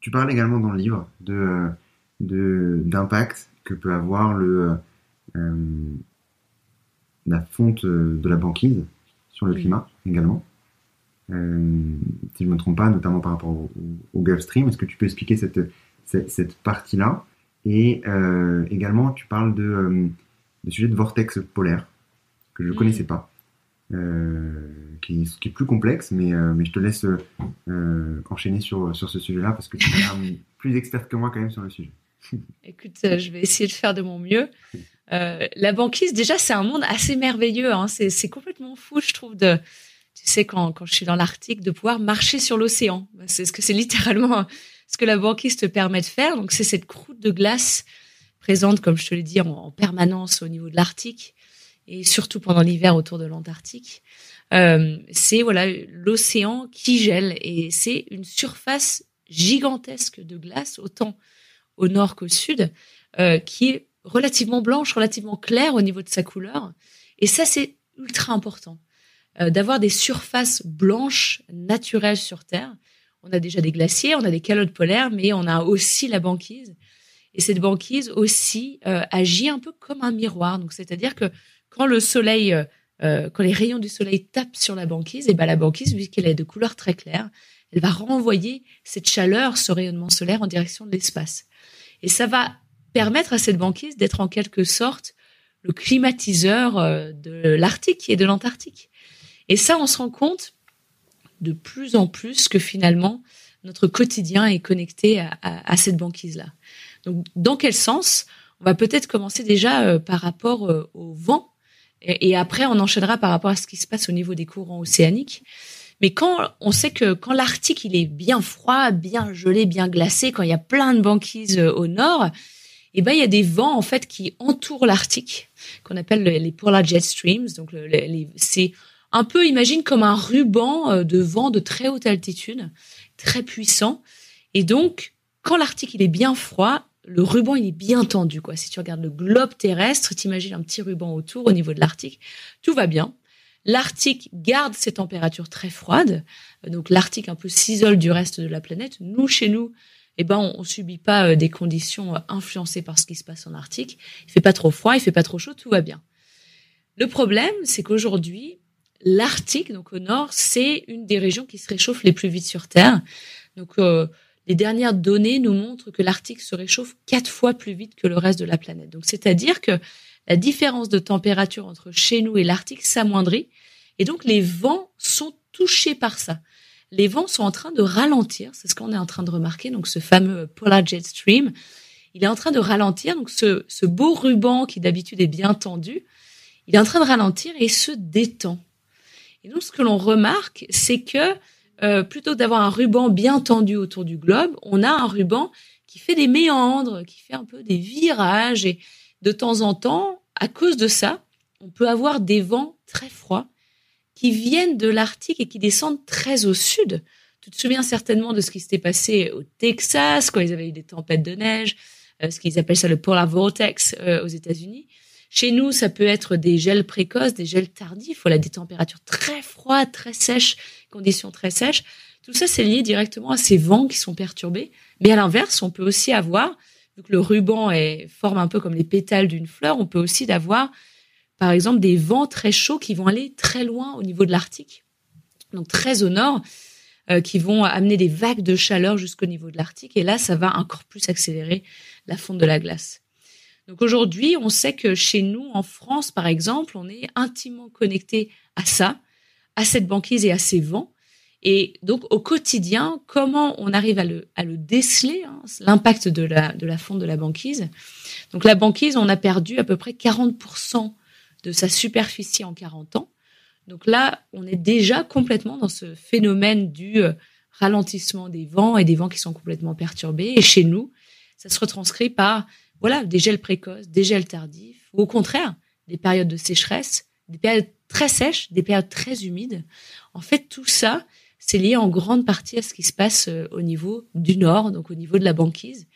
Tu parles également dans le livre de d'impact que peut avoir le euh, la fonte de la banquise sur le climat également. Euh, si je ne me trompe pas, notamment par rapport au, Gulf Stream. Est-ce que tu peux expliquer cette, cette, partie-là? Et euh, également, tu parles de, de sujet de vortex polaire que je ne connaissais pas. Qui, qui, est plus complexe, mais, mais je te laisse enchaîner sur, sur ce sujet-là parce que tu es plus experte que moi quand même sur le sujet. Écoute, je vais essayer de faire de mon mieux. Euh, la banquise, déjà, c'est un monde assez merveilleux. Hein. C'est complètement fou, je trouve, de, tu sais, quand, quand je suis dans l'Arctique, de pouvoir marcher sur l'océan. C'est ce que c'est littéralement ce que la banquise te permet de faire. Donc, c'est cette croûte de glace présente, comme je te l'ai dit, en, permanence au niveau de l'Arctique et surtout pendant l'hiver autour de l'Antarctique. Euh, c'est voilà l'océan qui gèle et c'est une surface gigantesque de glace, autant au nord qu'au sud, euh, qui est relativement blanche, relativement claire au niveau de sa couleur. Et ça, c'est ultra important. Euh, d'avoir des surfaces blanches naturelles sur Terre. On a déjà des glaciers, on a des calottes polaires, mais on a aussi la banquise. Et cette banquise aussi agit un peu comme un miroir. Donc, c'est-à-dire que quand le soleil, euh, quand les rayons du soleil tapent sur la banquise, et ben la banquise, vu qu'elle est de couleur très claire, elle va renvoyer cette chaleur, ce rayonnement solaire en direction de l'espace. Et ça va permettre à cette banquise d'être en quelque sorte le climatiseur euh, de l'Arctique et de l'Antarctique. Et ça, on se rend compte de plus en plus que finalement, notre quotidien est connecté à, cette banquise-là. Donc, dans quel sens? On va peut-être commencer déjà euh, par rapport euh, au vent, et, après, on enchaînera par rapport à ce qui se passe au niveau des courants océaniques. Mais quand on sait que quand l'Arctique il est bien froid, bien gelé, bien glacé, quand il y a plein de banquises au nord, eh ben il y a des vents en fait qui entourent l'Arctique qu'on appelle les polar jet streams. Donc c'est un peu imagine comme un ruban euh, de vent de très haute altitude, très puissant. Et donc quand l'Arctique il est bien froid, le ruban il est bien tendu quoi. Si tu regardes le globe terrestre, t'imagines un petit ruban autour au niveau de l'Arctique, tout va bien. L'Arctique garde ses températures très froides, donc l'Arctique un peu s'isole du reste de la planète. Nous, chez nous, eh ben on, subit pas euh, des conditions euh, influencées par ce qui se passe en Arctique. Il fait pas trop froid, il fait pas trop chaud, tout va bien. Le problème, c'est qu'aujourd'hui, l'Arctique, donc au nord, c'est une des régions qui se réchauffe les plus vite sur Terre. Donc euh, les dernières données nous montrent que l'Arctique se réchauffe quatre fois plus vite que le reste de la planète. Donc c'est-à-dire que la différence de température entre chez nous et l'Arctique s'amoindrit, et donc les vents sont touchés par ça les vents sont en train de ralentir. C'est ce qu'on est en train de remarquer. Donc, ce fameux polar jet stream, il est en train de ralentir. Donc, ce, ce beau ruban qui d'habitude est bien tendu, il est en train de ralentir et se détend. Et donc, ce que l'on remarque, c'est que euh, plutôt que d'avoir un ruban bien tendu autour du globe, on a un ruban qui fait des méandres, qui fait un peu des virages. Et de temps en temps, à cause de ça, on peut avoir des vents très froids qui viennent de l'Arctique et qui descendent très au sud. Tu te souviens certainement de ce qui s'était passé au Texas quand ils avaient eu des tempêtes de neige, euh, ce qu'ils appellent ça le polar vortex euh, aux États-Unis. Chez nous, ça peut être des gels précoces, des gels tardifs, voilà des températures très froides, très sèches, conditions très sèches. Tout ça, c'est lié directement à ces vents qui sont perturbés. Mais à l'inverse, on peut aussi avoir, vu que le ruban est, forme un peu comme les pétales d'une fleur, on peut aussi avoir par exemple, des vents très chauds qui vont aller très loin au niveau de l'Arctique, donc très au nord, euh, qui vont amener des vagues de chaleur jusqu'au niveau de l'Arctique. Et là, ça va encore plus accélérer la fonte de la glace. Donc aujourd'hui, on sait que chez nous, en France, par exemple, on est intimement connecté à ça, à cette banquise et à ces vents. Et donc au quotidien, comment on arrive à le, déceler, hein, l'impact de la, de la fonte de la banquise? Donc la banquise, on a perdu à peu près 40% de sa superficie en 40 ans. Donc là, on est déjà complètement dans ce phénomène du euh, ralentissement des vents et des vents qui sont complètement perturbés. Et chez nous, ça se retranscrit par voilà des gels précoces, des gels tardifs, ou au contraire des périodes de sécheresse, des périodes très sèches, des périodes très humides. En fait, tout ça, c'est lié en grande partie à ce qui se passe euh, au niveau du nord, donc au niveau de la banquise.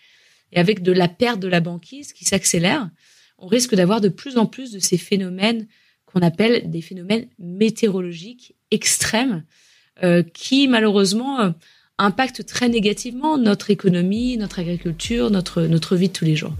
Et avec de la perte de la banquise qui s'accélère, on risque d'avoir de plus en plus de ces phénomènes qu'on appelle des phénomènes météorologiques extrêmes, qui malheureusement impactent très négativement notre économie, notre agriculture, notre, notre vie de tous les jours.